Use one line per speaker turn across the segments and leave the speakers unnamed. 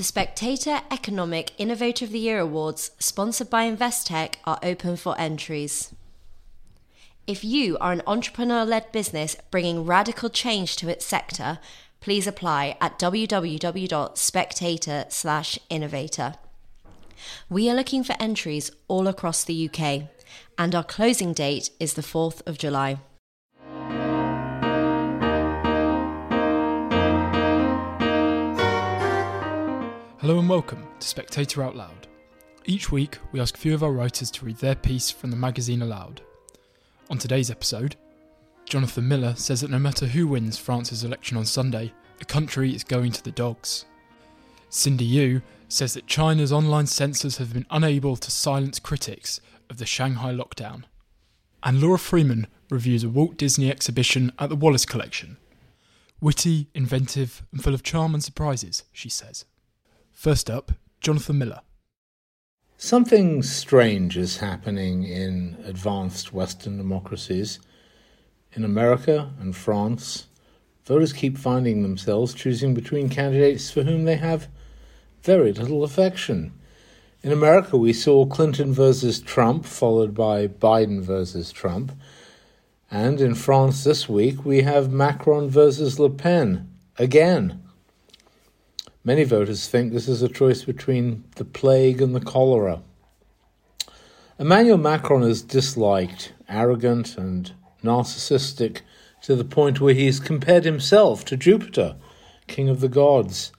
The Spectator Economic Innovator of the Year Awards, sponsored by Investec, are open for entries. If you are an entrepreneur led business bringing radical change to its sector, please apply at www.spectator/innovator. We are looking for entries all across the UK, and our closing date is the 4th of July.
Hello and welcome to Spectator Out Loud. Each week, we ask a few of our writers to read their piece from the magazine aloud. On today's episode, Jonathan Miller says that no matter who wins France's election on Sunday, the country is going to the dogs. Cindy Yu says that China's online censors have been unable to silence critics of the Shanghai lockdown. And Laura Freeman reviews a Walt Disney exhibition at the Wallace Collection. Witty, inventive, and full of charm and surprises, she says. First up, Jonathan Miller.
Something strange is happening in advanced Western democracies. In America and France, voters keep finding themselves choosing between candidates for whom they have very little affection. In America, we saw Clinton versus Trump, followed by Biden versus Trump. And in France this week, we have Macron versus Le Pen again. Many voters think this is a choice between the plague and the cholera. Emmanuel Macron is disliked, arrogant, and narcissistic to the point where he's compared himself to Jupiter, king of the gods.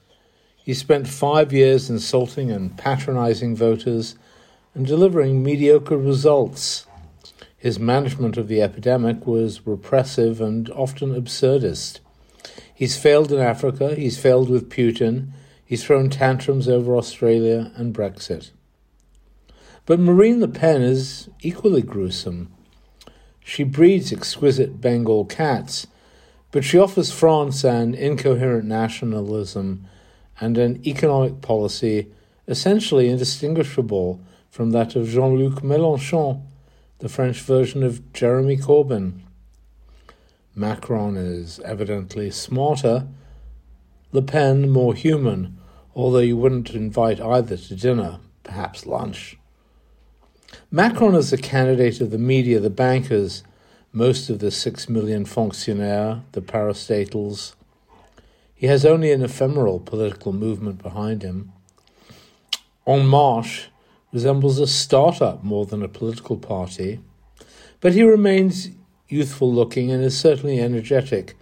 He spent five years insulting and patronizing voters and delivering mediocre results. His management of the epidemic was repressive and often absurdist. He's failed in Africa, he's failed with Putin, he's thrown tantrums over Australia and Brexit. But Marine Le Pen is equally gruesome. She breeds exquisite Bengal cats, but she offers France an incoherent nationalism and an economic policy essentially indistinguishable from that of Jean Luc Mélenchon, the French version of Jeremy Corbyn. Macron is evidently smarter, Le Pen more human, although you wouldn't invite either to dinner, perhaps lunch. Macron is the candidate of the media, the bankers, most of the six million fonctionnaires, the parastatals. He has only an ephemeral political movement behind him. En Marche resembles a start-up more than a political party, but he remains youthful looking and is certainly energetic.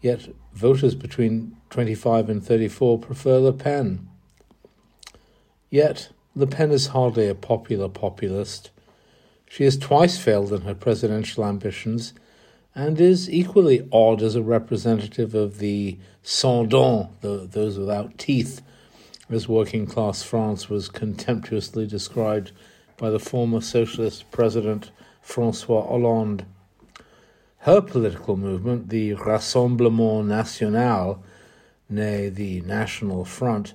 Yet voters between 25 and 34 prefer Le Pen. Yet Le Pen is hardly a popular populist. She has twice failed in her presidential ambitions and is equally odd as a representative of the sans dents, those without teeth, as working class France was contemptuously described by the former socialist president Francois Hollande. Her political movement, the Rassemblement National, nay, the National Front,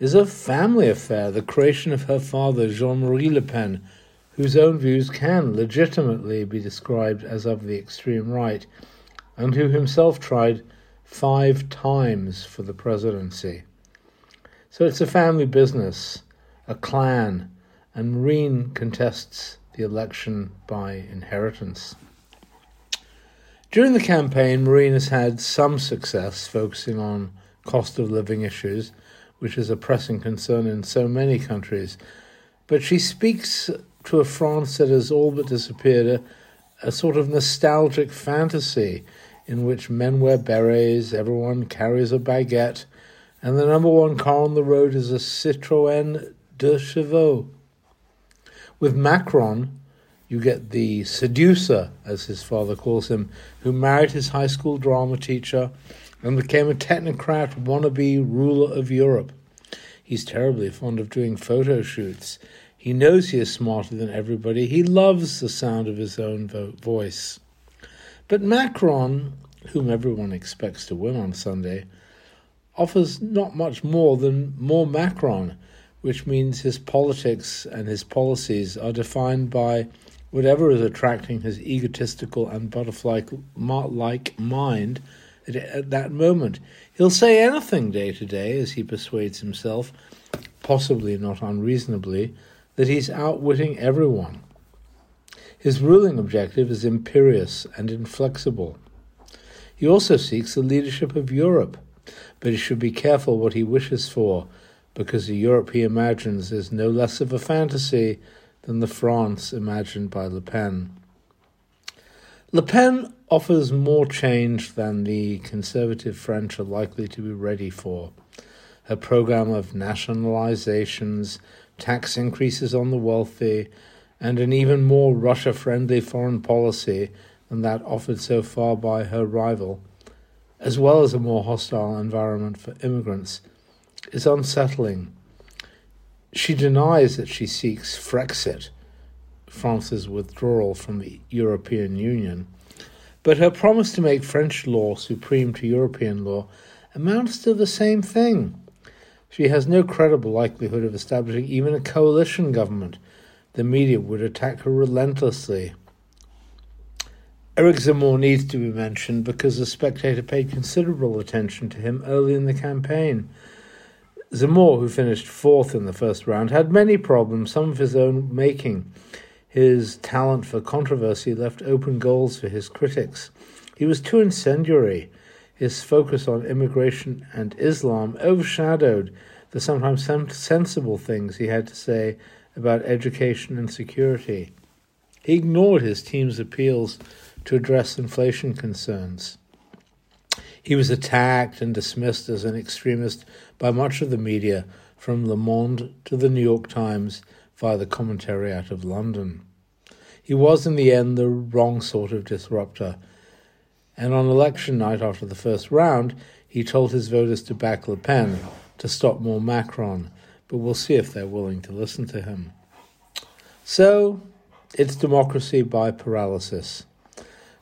is a family affair, the creation of her father, Jean Marie Le Pen, whose own views can legitimately be described as of the extreme right, and who himself tried five times for the presidency. So it's a family business, a clan, and Marine contests the election by inheritance. During the campaign, Marine has had some success focusing on cost of living issues, which is a pressing concern in so many countries. But she speaks to a France that has all but disappeared, a, a sort of nostalgic fantasy in which men wear berets, everyone carries a baguette, and the number one car on the road is a Citroën deux chevaux. With Macron, you get the seducer, as his father calls him, who married his high school drama teacher and became a technocrat wannabe ruler of Europe. He's terribly fond of doing photo shoots. He knows he is smarter than everybody. He loves the sound of his own vo- voice. But Macron, whom everyone expects to win on Sunday, offers not much more than more Macron, which means his politics and his policies are defined by whatever is attracting his egotistical and butterfly like mind, at that moment. He'll say anything day to day as he persuades himself, possibly not unreasonably, that he's outwitting everyone. His ruling objective is imperious and inflexible. He also seeks the leadership of Europe, but he should be careful what he wishes for, because the Europe he imagines is no less of a fantasy than the France imagined by Le Pen. Le Pen offers more change than the conservative French are likely to be ready for. Her program of nationalizations, tax increases on the wealthy, and an even more Russia friendly foreign policy than that offered so far by her rival, as well as a more hostile environment for immigrants, is unsettling. She denies that she seeks Frexit, France's withdrawal from the European Union, but her promise to make French law supreme to European law amounts to the same thing. She has no credible likelihood of establishing even a coalition government. The media would attack her relentlessly. Eric Zemmour needs to be mentioned because the spectator paid considerable attention to him early in the campaign. Zemmour, who finished fourth in the first round, had many problems, some of his own making. His talent for controversy left open goals for his critics. He was too incendiary. His focus on immigration and Islam overshadowed the sometimes sensible things he had to say about education and security. He ignored his team's appeals to address inflation concerns. He was attacked and dismissed as an extremist by much of the media, from Le Monde to the New York Times via the Commentariat of London. He was, in the end, the wrong sort of disruptor. And on election night after the first round, he told his voters to back Le Pen to stop more Macron, but we'll see if they're willing to listen to him. So, it's democracy by paralysis.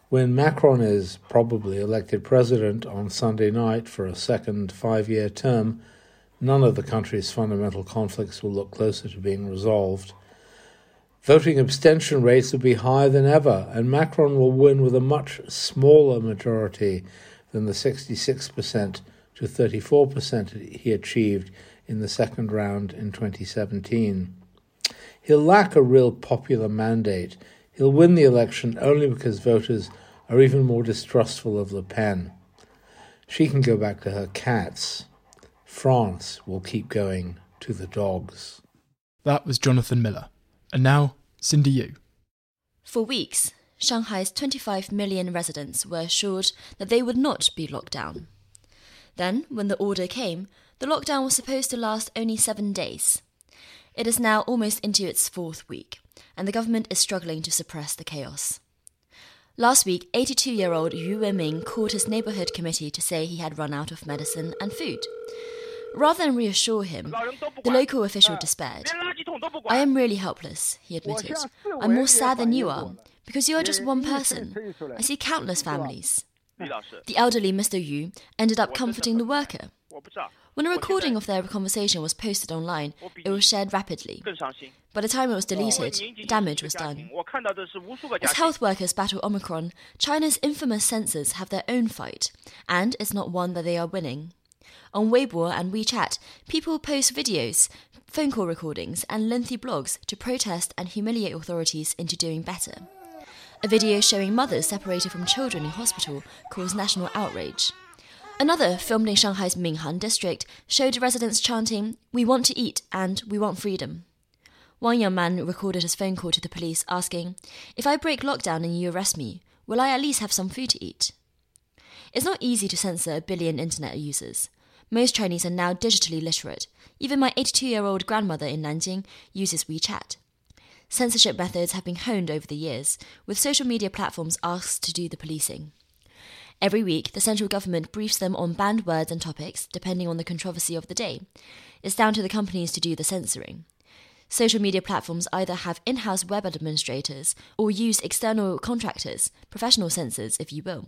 When Macron is probably elected president on Sunday night for a second five year term, none of the country's fundamental conflicts will look closer to being resolved. Voting abstention rates will be higher than ever, and Macron will win with a much smaller majority than the 66% to 34% he achieved in the second round in 2017. He'll lack a real popular mandate. He'll win the election only because voters are even more distrustful of Le Pen. She can go back to her cats. France will keep going to the dogs.
That was Jonathan Miller. And now, Cindy Yu.
For weeks, Shanghai's 25 million residents were assured that they would not be locked down. Then, when the order came, the lockdown was supposed to last only seven days. It is now almost into its fourth week, and the government is struggling to suppress the chaos. Last week, 82 year old Yu Wenming called his neighborhood committee to say he had run out of medicine and food. Rather than reassure him, the local official despaired. I am really helpless, he admitted. I'm more sad than you are, because you are just one person. I see countless families. The elderly Mr. Yu ended up comforting the worker. When a recording of their conversation was posted online, it was shared rapidly. By the time it was deleted, oh, the damage was done. As health workers battle Omicron, China's infamous censors have their own fight, and it's not one that they are winning. On Weibo and WeChat, people post videos, phone call recordings, and lengthy blogs to protest and humiliate authorities into doing better. A video showing mothers separated from children in hospital caused national outrage. Another, filmed in Shanghai's Minhang district, showed residents chanting, We want to eat and we want freedom. One young man recorded his phone call to the police asking, If I break lockdown and you arrest me, will I at least have some food to eat? It's not easy to censor a billion internet users. Most Chinese are now digitally literate. Even my 82 year old grandmother in Nanjing uses WeChat. Censorship methods have been honed over the years, with social media platforms asked to do the policing. Every week, the central government briefs them on banned words and topics, depending on the controversy of the day. It's down to the companies to do the censoring. Social media platforms either have in house web administrators or use external contractors, professional censors, if you will.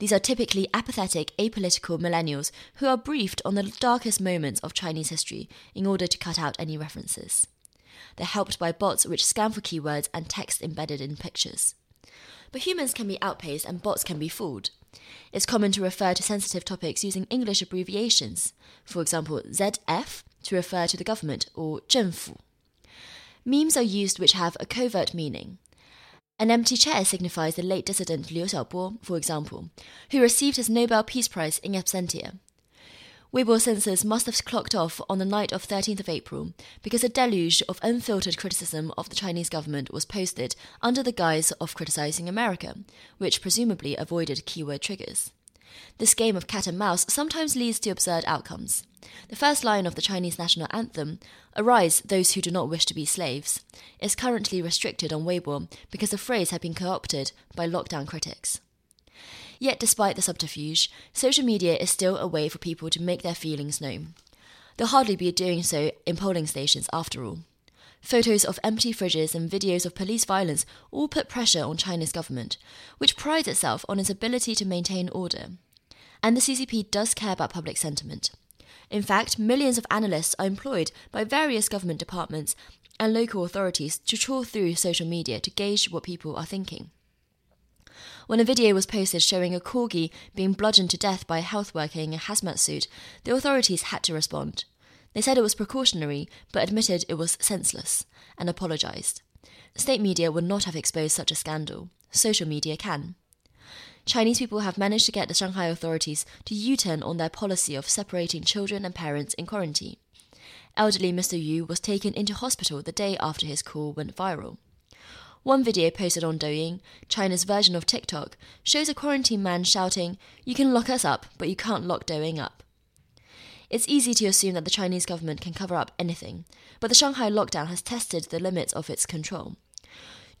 These are typically apathetic, apolitical millennials who are briefed on the darkest moments of Chinese history in order to cut out any references. They're helped by bots which scan for keywords and text embedded in pictures. But humans can be outpaced and bots can be fooled. It's common to refer to sensitive topics using English abbreviations, for example, ZF to refer to the government or 政府. Memes are used which have a covert meaning. An empty chair signifies the late dissident Liu Xiaobo, for example, who received his Nobel Peace Prize in absentia. Weibo censors must have clocked off on the night of 13th of April because a deluge of unfiltered criticism of the Chinese government was posted under the guise of criticizing America, which presumably avoided keyword triggers. This game of cat and mouse sometimes leads to absurd outcomes. The first line of the Chinese national anthem, Arise, those who do not wish to be slaves, is currently restricted on Weibo because the phrase had been co opted by lockdown critics. Yet, despite the subterfuge, social media is still a way for people to make their feelings known. They'll hardly be doing so in polling stations after all. Photos of empty fridges and videos of police violence all put pressure on China's government, which prides itself on its ability to maintain order. And the CCP does care about public sentiment. In fact, millions of analysts are employed by various government departments and local authorities to trawl through social media to gauge what people are thinking. When a video was posted showing a corgi being bludgeoned to death by a health worker in a hazmat suit, the authorities had to respond. They said it was precautionary, but admitted it was senseless, and apologized. State media would not have exposed such a scandal. Social media can. Chinese people have managed to get the Shanghai authorities to U turn on their policy of separating children and parents in quarantine. Elderly Mr. Yu was taken into hospital the day after his call went viral. One video posted on Douyin, China's version of TikTok, shows a quarantine man shouting, You can lock us up, but you can't lock Douyin up. It's easy to assume that the Chinese government can cover up anything, but the Shanghai lockdown has tested the limits of its control.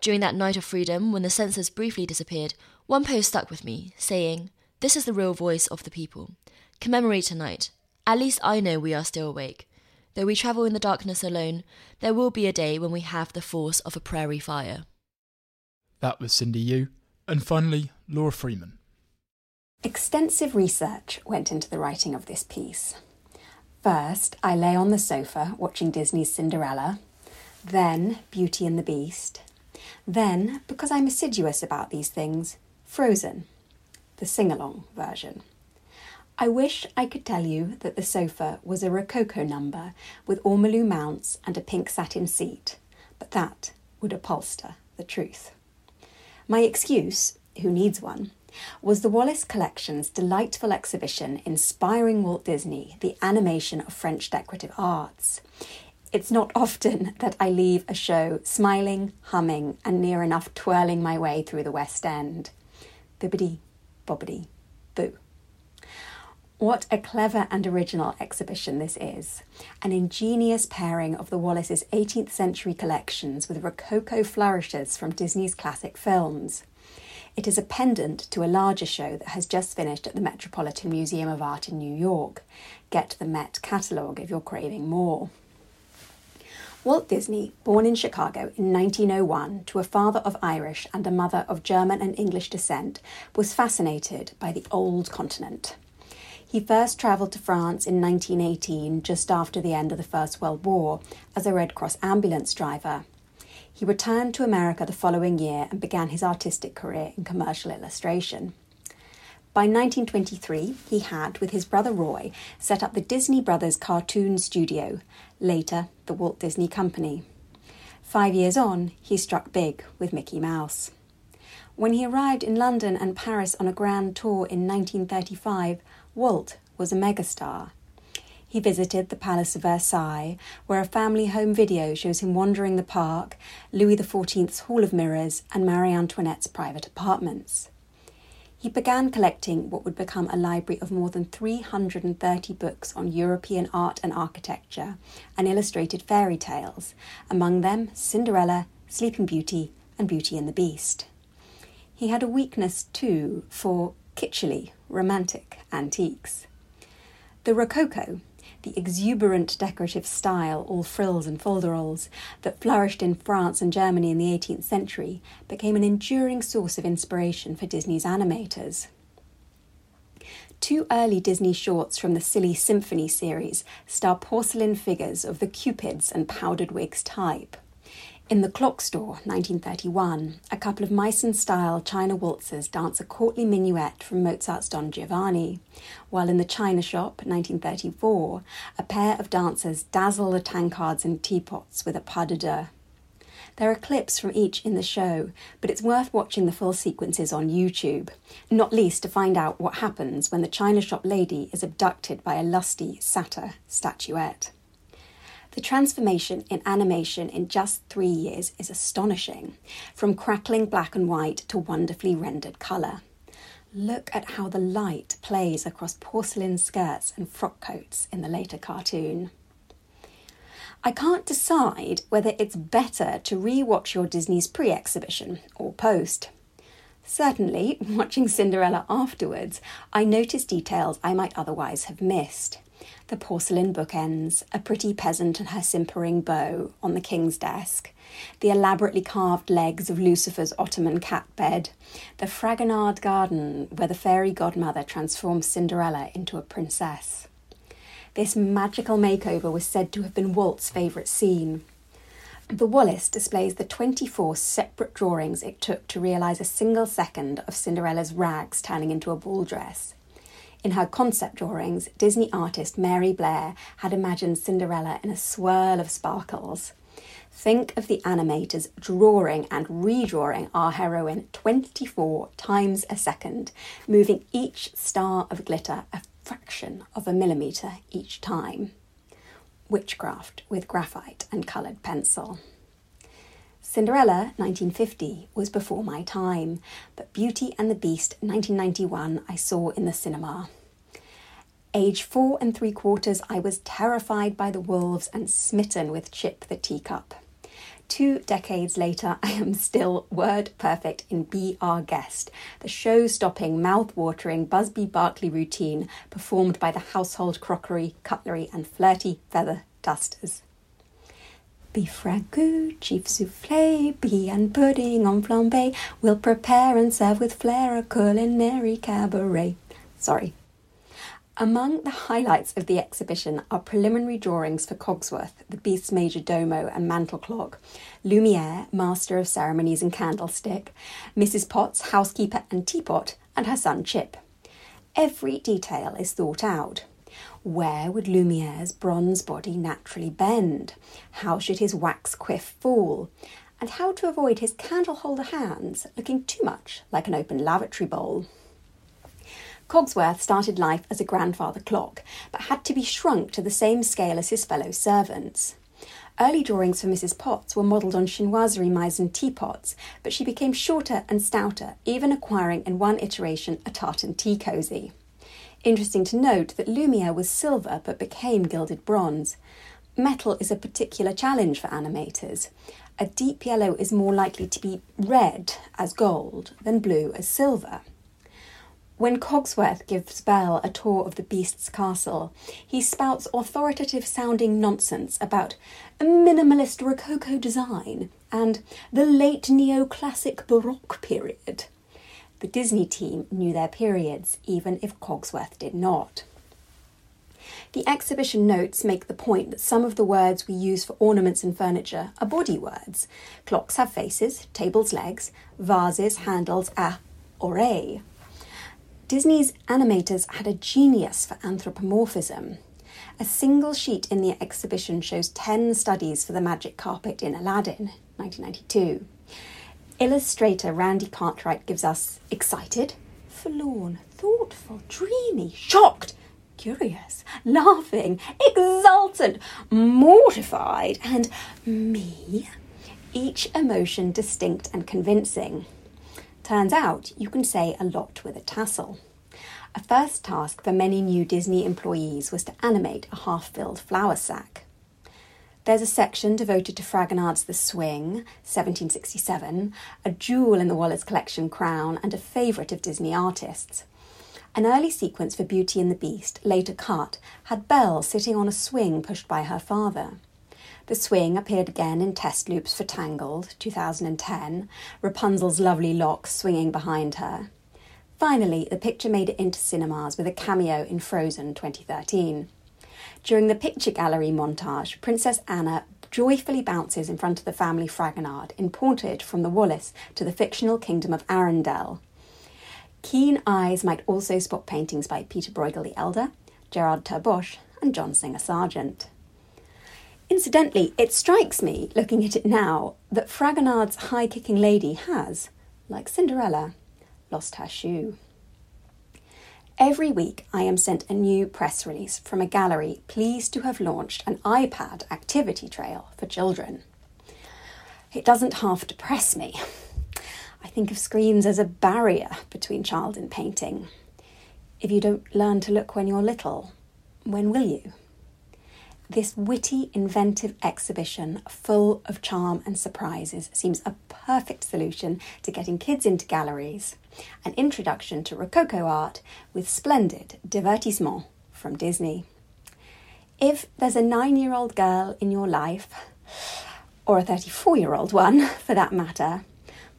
During that night of freedom, when the censors briefly disappeared, one post stuck with me, saying, This is the real voice of the people. Commemorate tonight. At least I know we are still awake. Though we travel in the darkness alone, there will be a day when we have the force of a prairie fire.
That was Cindy Yu. And finally, Laura Freeman.
Extensive research went into the writing of this piece. First, I lay on the sofa watching Disney's Cinderella, then Beauty and the Beast, then, because I'm assiduous about these things, Frozen, the sing along version. I wish I could tell you that the sofa was a Rococo number with ormolu mounts and a pink satin seat, but that would upholster the truth. My excuse, who needs one, was the Wallace Collection's delightful exhibition inspiring Walt Disney, the animation of French decorative arts. It's not often that I leave a show smiling, humming, and near enough twirling my way through the West End. Bibbidi, bobbidi, boo. What a clever and original exhibition this is. An ingenious pairing of the Wallace's 18th century collections with Rococo flourishes from Disney's classic films. It is a pendant to a larger show that has just finished at the Metropolitan Museum of Art in New York. Get the Met catalogue if you're craving more. Walt Disney, born in Chicago in 1901 to a father of Irish and a mother of German and English descent, was fascinated by the old continent. He first travelled to France in 1918, just after the end of the First World War, as a Red Cross ambulance driver. He returned to America the following year and began his artistic career in commercial illustration. By 1923, he had, with his brother Roy, set up the Disney Brothers Cartoon Studio, later the Walt Disney Company. Five years on, he struck big with Mickey Mouse. When he arrived in London and Paris on a grand tour in 1935, Walt was a megastar. He visited the Palace of Versailles, where a family home video shows him wandering the park, Louis XIV's Hall of Mirrors, and Marie Antoinette's private apartments. He began collecting what would become a library of more than 330 books on European art and architecture and illustrated fairy tales, among them Cinderella, Sleeping Beauty, and Beauty and the Beast. He had a weakness, too, for kitschily romantic antiques. The Rococo, the exuberant decorative style, all frills and folderols, that flourished in France and Germany in the 18th century, became an enduring source of inspiration for Disney's animators. Two early Disney shorts from the Silly Symphony series star porcelain figures of the Cupids and powdered wigs type. In The Clock Store, 1931, a couple of Meissen style China waltzers dance a courtly minuet from Mozart's Don Giovanni, while in The China Shop, 1934, a pair of dancers dazzle the tankards and teapots with a pas de deux. There are clips from each in the show, but it's worth watching the full sequences on YouTube, not least to find out what happens when the China Shop lady is abducted by a lusty satyr statuette. The transformation in animation in just three years is astonishing, from crackling black and white to wonderfully rendered colour. Look at how the light plays across porcelain skirts and frock coats in the later cartoon. I can't decide whether it's better to re watch your Disney's pre exhibition or post. Certainly, watching Cinderella afterwards, I noticed details I might otherwise have missed the porcelain bookends, a pretty peasant and her simpering beau on the king's desk, the elaborately carved legs of Lucifer's Ottoman cat bed, the Fragonard garden where the fairy godmother transforms Cinderella into a princess. This magical makeover was said to have been Walt's favourite scene. The Wallace displays the 24 separate drawings it took to realise a single second of Cinderella's rags turning into a ball dress. In her concept drawings, Disney artist Mary Blair had imagined Cinderella in a swirl of sparkles. Think of the animators drawing and redrawing our heroine 24 times a second, moving each star of glitter a fraction of a millimetre each time. Witchcraft with graphite and coloured pencil. Cinderella 1950 was before my time, but Beauty and the Beast 1991 I saw in the cinema. Age four and three quarters, I was terrified by the wolves and smitten with Chip the teacup. Two decades later, I am still word perfect in Be Our Guest, the show stopping, mouth watering Busby Berkeley routine performed by the household crockery, cutlery, and flirty feather dusters. Beef ragout, chief souffle, pea and pudding on flambe. We'll prepare and serve with flair a culinary cabaret. Sorry. Among the highlights of the exhibition are preliminary drawings for Cogsworth, the Beast's major domo and mantel clock, Lumiere, master of ceremonies and candlestick, Mrs. Potts, housekeeper and teapot, and her son Chip. Every detail is thought out. Where would Lumiere's bronze body naturally bend? How should his wax quiff fall? And how to avoid his candle holder hands looking too much like an open lavatory bowl. Cogsworth started life as a grandfather clock, but had to be shrunk to the same scale as his fellow servants. Early drawings for Mrs. Potts were modelled on chinoiserie Meissen teapots, but she became shorter and stouter, even acquiring in one iteration a tartan tea cosy. Interesting to note that Lumiere was silver but became gilded bronze. Metal is a particular challenge for animators. A deep yellow is more likely to be read as gold than blue as silver. When Cogsworth gives Belle a tour of the beast's castle, he spouts authoritative sounding nonsense about a minimalist Rococo design and the late neoclassic Baroque period. The Disney team knew their periods, even if Cogsworth did not. The exhibition notes make the point that some of the words we use for ornaments and furniture are body words. Clocks have faces, tables legs, vases, handles, a or a. Disney's animators had a genius for anthropomorphism. A single sheet in the exhibition shows 10 studies for the magic carpet in Aladdin, 1992. Illustrator Randy Cartwright gives us excited, forlorn, thoughtful, dreamy, shocked, curious, laughing, exultant, mortified, and me. Each emotion distinct and convincing. Turns out you can say a lot with a tassel. A first task for many new Disney employees was to animate a half filled flour sack. There's a section devoted to Fragonard's The Swing, 1767, a jewel in the Wallace Collection crown and a favourite of Disney artists. An early sequence for Beauty and the Beast, later cut, had Belle sitting on a swing pushed by her father. The swing appeared again in test loops for Tangled, 2010, Rapunzel's lovely locks swinging behind her. Finally, the picture made it into cinemas with a cameo in Frozen 2013. During the picture gallery montage, Princess Anna joyfully bounces in front of the family Fragonard, imported from the Wallace to the fictional kingdom of Arendelle. Keen eyes might also spot paintings by Peter Bruegel the Elder, Gerard ter Borch, and John Singer Sargent. Incidentally, it strikes me, looking at it now, that Fragonard's high kicking lady has, like Cinderella, lost her shoe. Every week, I am sent a new press release from a gallery pleased to have launched an iPad activity trail for children. It doesn't half depress me. I think of screens as a barrier between child and painting. If you don't learn to look when you're little, when will you? This witty, inventive exhibition, full of charm and surprises, seems a perfect solution to getting kids into galleries. An introduction to Rococo art with splendid divertissement from Disney. If there's a nine year old girl in your life, or a 34 year old one for that matter,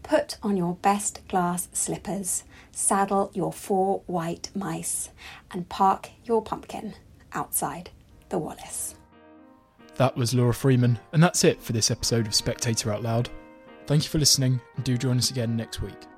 put on your best glass slippers, saddle your four white mice, and park your pumpkin outside the Wallace.
That was Laura Freeman, and that's it for this episode of Spectator Out Loud. Thank you for listening, and do join us again next week.